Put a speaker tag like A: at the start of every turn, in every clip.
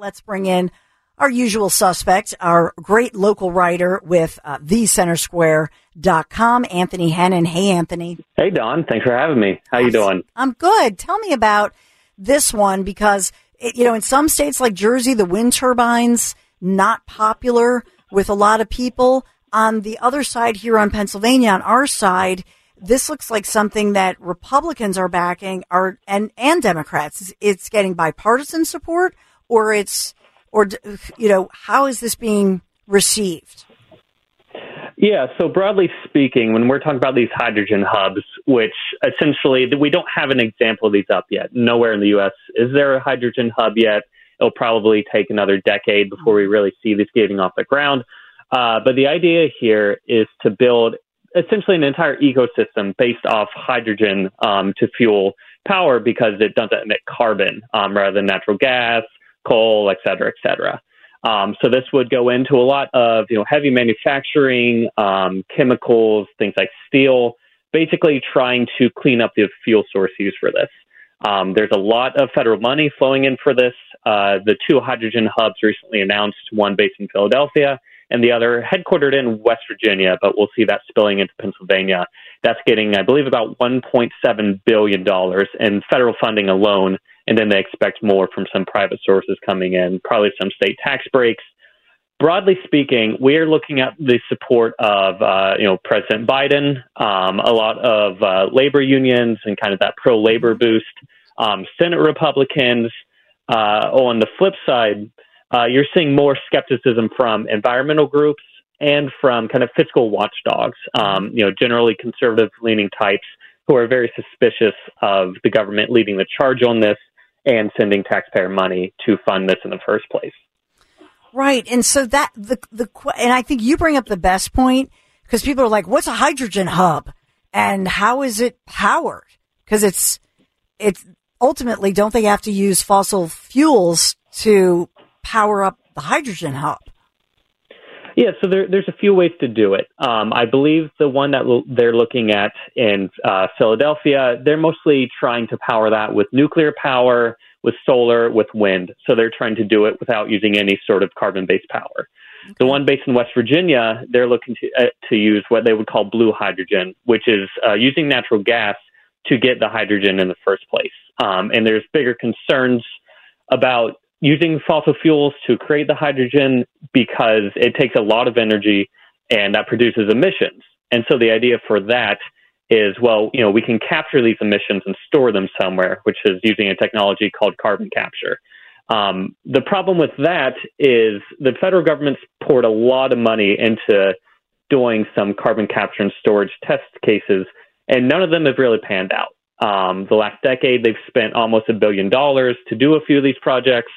A: Let's bring in our usual suspect, our great local writer with uh, thecentersquare.com, Anthony Hennen. Hey, Anthony.
B: Hey, Dawn. Thanks for having me. How you doing?
A: I'm good. Tell me about this one because, it, you know, in some states like Jersey, the wind turbines, not popular with a lot of people. On the other side here on Pennsylvania, on our side, this looks like something that Republicans are backing are and, and Democrats. It's getting bipartisan support or it's or you know how is this being received?
B: Yeah, so broadly speaking, when we're talking about these hydrogen hubs, which essentially we don't have an example of these up yet. Nowhere in the U.S. is there a hydrogen hub yet. It'll probably take another decade before we really see these getting off the ground. Uh, but the idea here is to build essentially an entire ecosystem based off hydrogen um, to fuel power because it doesn't emit carbon um, rather than natural gas, coal, et cetera, et cetera. Um, so this would go into a lot of you know heavy manufacturing, um, chemicals, things like steel, basically trying to clean up the fuel source used for this. Um, there's a lot of federal money flowing in for this. Uh, the two hydrogen hubs recently announced, one based in Philadelphia and the other headquartered in West Virginia, but we'll see that spilling into Pennsylvania. That's getting, I believe, about $1.7 billion in federal funding alone and then they expect more from some private sources coming in, probably some state tax breaks. Broadly speaking, we are looking at the support of uh, you know President Biden, um, a lot of uh, labor unions, and kind of that pro labor boost. Um, Senate Republicans. Uh, on the flip side, uh, you're seeing more skepticism from environmental groups and from kind of fiscal watchdogs. Um, you know, generally conservative-leaning types who are very suspicious of the government leading the charge on this and sending taxpayer money to fund this in the first place.
A: Right. And so that the the and I think you bring up the best point because people are like what's a hydrogen hub and how is it powered? Cuz it's it's ultimately don't they have to use fossil fuels to power up the hydrogen hub?
B: Yeah, so there, there's a few ways to do it. Um, I believe the one that l- they're looking at in uh, Philadelphia, they're mostly trying to power that with nuclear power, with solar, with wind. So they're trying to do it without using any sort of carbon based power. Okay. The one based in West Virginia, they're looking to, uh, to use what they would call blue hydrogen, which is uh, using natural gas to get the hydrogen in the first place. Um, and there's bigger concerns about using fossil fuels to create the hydrogen because it takes a lot of energy and that produces emissions. And so the idea for that is, well, you know, we can capture these emissions and store them somewhere, which is using a technology called carbon capture. Um, the problem with that is the federal government's poured a lot of money into doing some carbon capture and storage test cases, and none of them have really panned out. Um, the last decade, they've spent almost a billion dollars to do a few of these projects.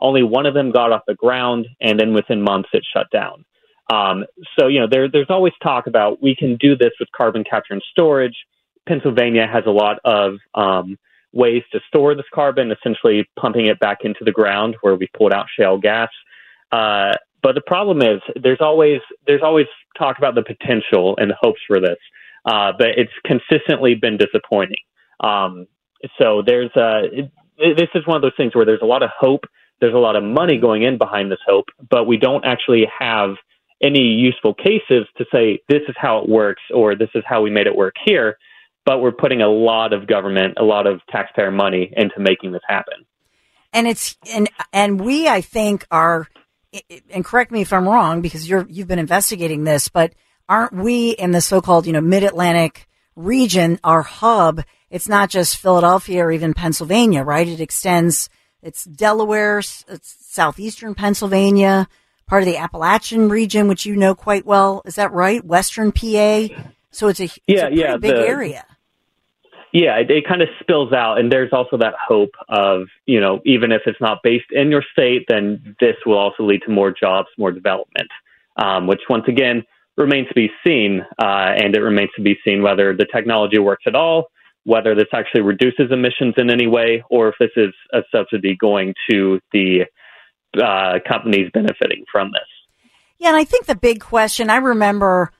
B: Only one of them got off the ground, and then within months it shut down. Um, so, you know, there, there's always talk about we can do this with carbon capture and storage. Pennsylvania has a lot of um, ways to store this carbon, essentially pumping it back into the ground where we pulled out shale gas. Uh, but the problem is there's always there's always talk about the potential and the hopes for this, uh, but it's consistently been disappointing. Um, so there's a it, this is one of those things where there's a lot of hope there's a lot of money going in behind this hope, but we don't actually have any useful cases to say this is how it works or this is how we made it work here. but we're putting a lot of government, a lot of taxpayer money into making this happen.
A: And it's and and we, I think, are and correct me if I'm wrong because you're you've been investigating this, but aren't we in the so-called you know Mid Atlantic region, our hub? It's not just Philadelphia or even Pennsylvania, right? It extends. It's Delaware, it's southeastern Pennsylvania, part of the Appalachian region, which you know quite well. Is that right? Western PA. So it's a, it's
B: yeah,
A: a
B: yeah,
A: big
B: the,
A: area.
B: Yeah, it, it kind of spills out, and there's also that hope of you know even if it's not based in your state, then this will also lead to more jobs, more development, um, which once again remains to be seen, uh, and it remains to be seen whether the technology works at all, whether this actually reduces emissions in any way, or if this is a subsidy going to the uh, companies benefiting from this.
A: Yeah, and I think the big question I remember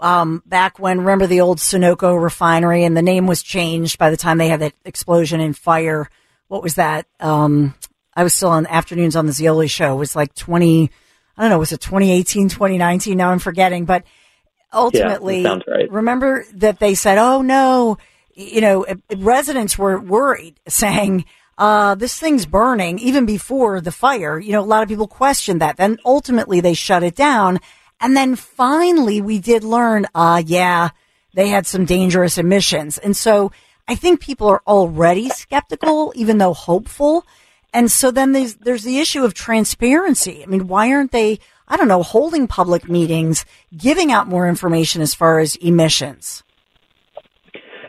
A: um, back when remember the old Sunoco refinery and the name was changed by the time they had that explosion and fire. What was that? Um, I was still on afternoons on the Zeoli show. It was like 20, I don't know, was it 2018, 2019? Now I'm forgetting, but ultimately,
B: yeah, right.
A: remember that they said, oh no, you know, residents were worried saying, uh, this thing's burning even before the fire. You know, a lot of people questioned that. Then ultimately they shut it down. And then finally we did learn, uh, yeah, they had some dangerous emissions. And so I think people are already skeptical, even though hopeful. And so then there's, there's the issue of transparency. I mean, why aren't they, I don't know, holding public meetings, giving out more information as far as emissions?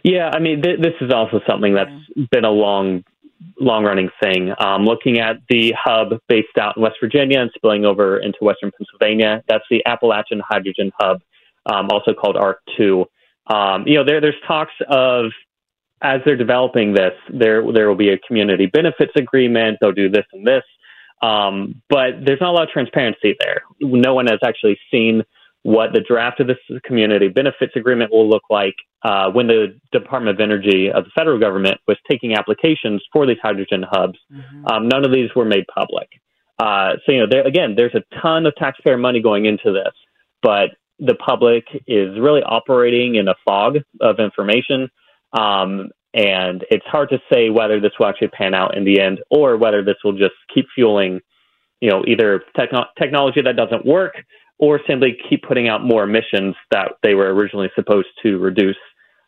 B: Yeah, I mean, th- this is also something that's been a long long running thing. Um, looking at the hub based out in West Virginia and spilling over into Western Pennsylvania, that's the Appalachian Hydrogen Hub, um, also called ARCH2. Um, you know, there, there's talks of as they're developing this, there there will be a community benefits agreement. They'll do this and this, um, but there's not a lot of transparency there. No one has actually seen what the draft of this community benefits agreement will look like uh, when the Department of Energy of the federal government was taking applications for these hydrogen hubs. Mm-hmm. Um, none of these were made public. Uh, so, you know, there, again, there's a ton of taxpayer money going into this, but the public is really operating in a fog of information. Um, and it's hard to say whether this will actually pan out in the end or whether this will just keep fueling, you know, either techno- technology that doesn't work or simply keep putting out more emissions that they were originally supposed to reduce.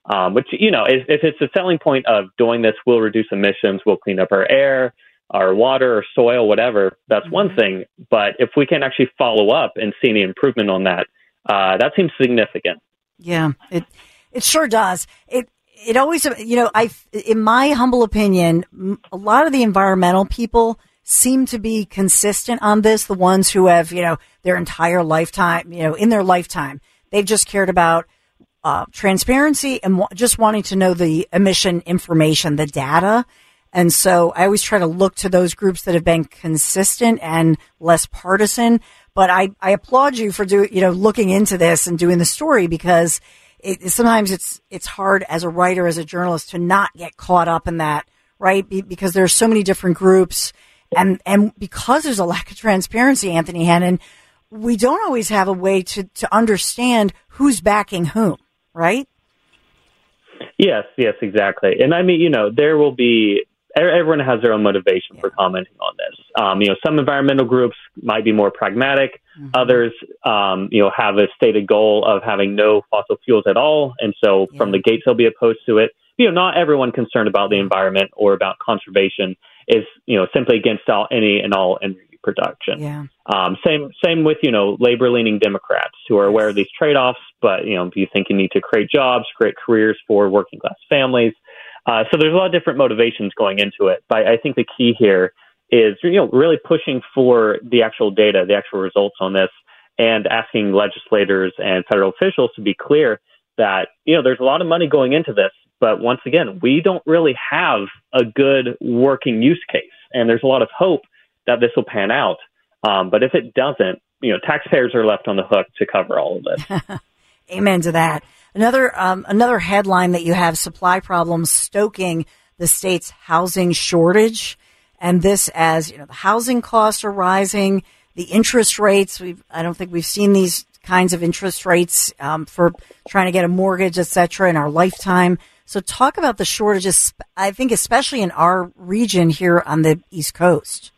B: Um, which, you know, if, if it's a selling point of doing this we'll reduce emissions, we'll clean up our air, our water, or soil, whatever, that's mm-hmm. one thing. But if we can actually follow up and see any improvement on that, uh, that seems significant.
A: Yeah, it it sure does. It it always, you know, I, in my humble opinion, a lot of the environmental people seem to be consistent on this. The ones who have, you know, their entire lifetime, you know, in their lifetime, they've just cared about uh, transparency and w- just wanting to know the emission information, the data. And so I always try to look to those groups that have been consistent and less partisan. But I, I applaud you for doing, you know, looking into this and doing the story because it, sometimes it's, it's hard as a writer, as a journalist to not get caught up in that, right? Be, because there's so many different groups and, and because there's a lack of transparency, Anthony Hennen, we don't always have a way to, to understand who's backing whom, right?
B: Yes, yes, exactly. And I mean, you know, there will be everyone has their own motivation yeah. for commenting on this. Um, you know, some environmental groups might be more pragmatic. Mm-hmm. Others, um, you know, have a stated goal of having no fossil fuels at all, and so yeah. from the gates they'll be opposed to it. You know, not everyone concerned about the environment or about conservation is you know simply against all any and all energy production.
A: Yeah.
B: Um, same same with you know labor leaning Democrats who are aware of these trade offs, but you know you think you need to create jobs, create careers for working class families. Uh, so there's a lot of different motivations going into it, but I think the key here is you know really pushing for the actual data, the actual results on this, and asking legislators and federal officials to be clear that you know there's a lot of money going into this but once again, we don't really have a good working use case, and there's a lot of hope that this will pan out. Um, but if it doesn't, you know, taxpayers are left on the hook to cover all of this.
A: Amen to that. Another um, another headline that you have: supply problems stoking the state's housing shortage, and this as you know the housing costs are rising, the interest rates. We I don't think we've seen these kinds of interest rates um, for trying to get a mortgage, et cetera, in our lifetime. So talk about the shortages, I think, especially in our region here on the East Coast.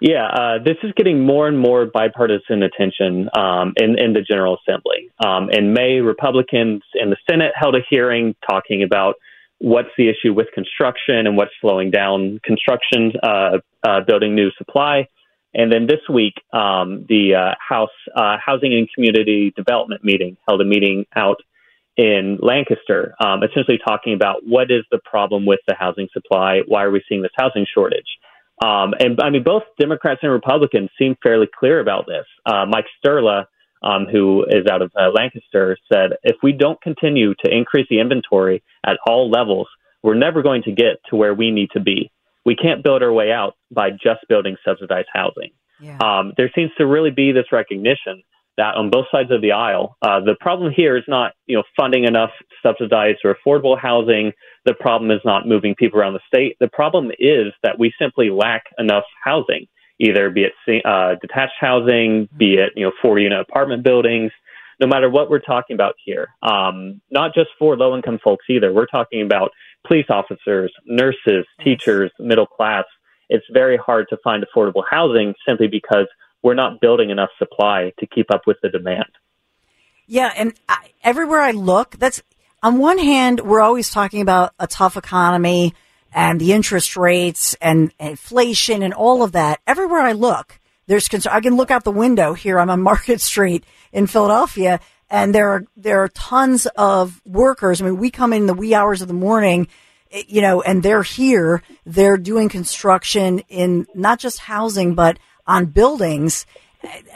B: Yeah, uh, this is getting more and more bipartisan attention um, in, in the General Assembly. Um, in May, Republicans in the Senate held a hearing talking about what's the issue with construction and what's slowing down construction, uh, uh, building new supply. And then this week, um, the uh, House uh, Housing and Community Development meeting held a meeting out in Lancaster, um, essentially talking about what is the problem with the housing supply? Why are we seeing this housing shortage? Um, and I mean, both Democrats and Republicans seem fairly clear about this. Uh, Mike Sturla, um, who is out of uh, Lancaster, said if we don't continue to increase the inventory at all levels, we're never going to get to where we need to be. We can't build our way out by just building subsidized housing. Yeah. Um, there seems to really be this recognition that on both sides of the aisle, uh, the problem here is not you know funding enough subsidized or affordable housing. The problem is not moving people around the state. The problem is that we simply lack enough housing, either be it uh, detached housing, be it you know four unit apartment buildings. No matter what we're talking about here, um, not just for low income folks either. We're talking about police officers, nurses, teachers, middle class. It's very hard to find affordable housing simply because we're not building enough supply to keep up with the demand.
A: Yeah, and I, everywhere I look, that's on one hand, we're always talking about a tough economy and the interest rates and inflation and all of that. Everywhere I look, there's concern. I can look out the window here. I'm on Market Street in Philadelphia, and there are there are tons of workers. I mean, we come in the wee hours of the morning, eh, you know, and they're here. They're doing construction in not just housing, but on buildings.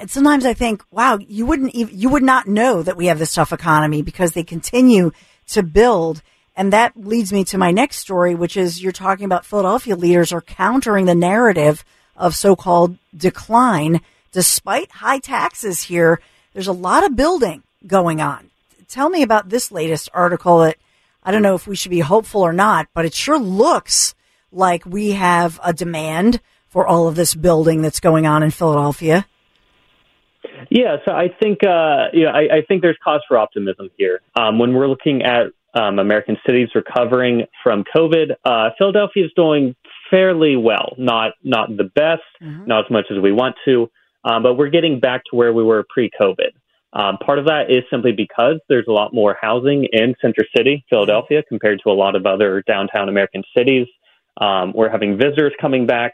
A: Sometimes I think, wow, you wouldn't even, you would not know that we have this tough economy because they continue to build. And that leads me to my next story, which is you're talking about Philadelphia leaders are countering the narrative of so-called decline. Despite high taxes here, there's a lot of building going on. Tell me about this latest article that I don't know if we should be hopeful or not, but it sure looks like we have a demand for all of this building that's going on in Philadelphia?
B: Yeah, so I think uh, you know, I, I, think there's cause for optimism here. Um, when we're looking at um, American cities recovering from COVID, uh, Philadelphia is doing fairly well. Not not the best, mm-hmm. not as much as we want to, um, but we're getting back to where we were pre-COVID. Um, part of that is simply because there's a lot more housing in Center City, Philadelphia, compared to a lot of other downtown American cities. Um, we're having visitors coming back.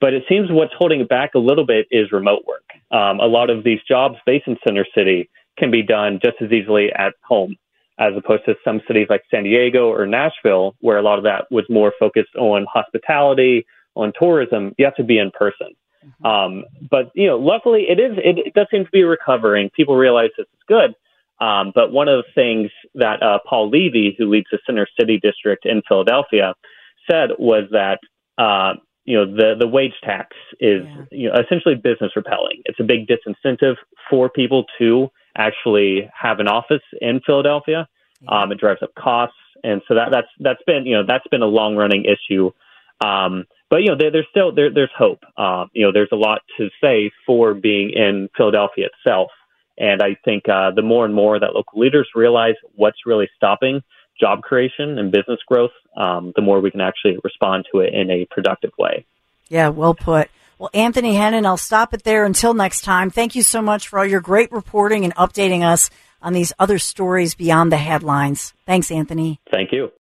B: But it seems what's holding it back a little bit is remote work. Um, a lot of these jobs based in Center City can be done just as easily at home, as opposed to some cities like San Diego or Nashville, where a lot of that was more focused on hospitality, on tourism. You have to be in person. Mm-hmm. Um, but you know, luckily, it is. It, it, does seem to be recovering. People realize this is good. Um, but one of the things that uh, Paul Levy, who leads the Center City District in Philadelphia, said was that uh, you know the the wage tax is yeah. you know essentially business repelling. It's a big disincentive for people to actually have an office in Philadelphia. Yeah. Um, it drives up costs, and so that that's that's been you know that's been a long running issue. Um, but you know there, there's still there, there's hope. Um, you know there's a lot to say for being in Philadelphia itself, and I think uh, the more and more that local leaders realize what's really stopping job creation and business growth, um, the more we can actually respond to it in a productive way.
A: Yeah, well put. Well, Anthony Hennen, I'll stop it there until next time. Thank you so much for all your great reporting and updating us on these other stories beyond the headlines. Thanks, Anthony.
B: Thank you.